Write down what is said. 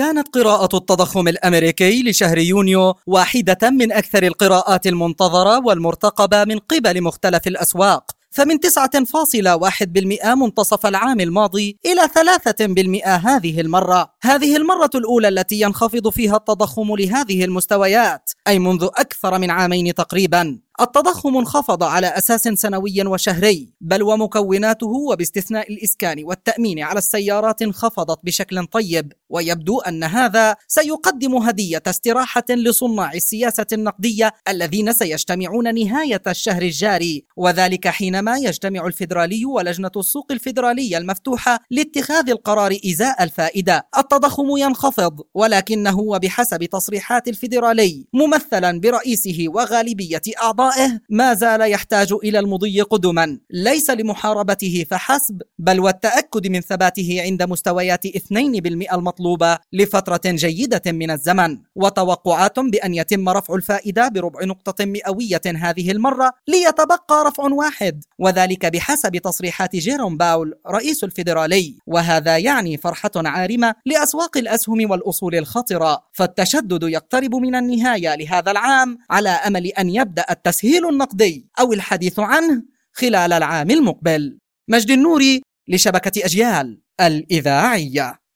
كانت قراءة التضخم الأمريكي لشهر يونيو واحدة من أكثر القراءات المنتظرة والمرتقبة من قبل مختلف الأسواق. فمن 9.1% منتصف العام الماضي إلى 3% هذه المرة. هذه المرة الأولى التي ينخفض فيها التضخم لهذه المستويات أي منذ أكثر من عامين تقريبا. التضخم انخفض على أساس سنوي وشهري بل ومكوناته وباستثناء الإسكان والتأمين على السيارات انخفضت بشكل طيب ويبدو أن هذا سيقدم هدية استراحة لصناع السياسة النقدية الذين سيجتمعون نهاية الشهر الجاري وذلك حينما يجتمع الفيدرالي ولجنة السوق الفيدرالية المفتوحة لاتخاذ القرار إزاء الفائدة. التضخم ينخفض ولكنه وبحسب تصريحات الفيدرالي ممثلا برئيسه وغالبية أعضاء ورائه ما زال يحتاج إلى المضي قدما. ليس لمحاربته فحسب بل والتأكد من ثباته عند مستويات 2% المطلوبة لفترة جيدة من الزمن. وتوقعات بأن يتم رفع الفائدة بربع نقطة مئوية هذه المرة ليتبقى رفع واحد وذلك بحسب تصريحات جيروم باول رئيس الفيدرالي. وهذا يعني فرحة عارمة لأسواق الأسهم والأصول الخطرة. فالتشدد يقترب من النهاية لهذا العام على أمل أن يبدأ التسويق التسهيل النقدي أو الحديث عنه خلال العام المقبل. مجد النوري لشبكة أجيال الإذاعية.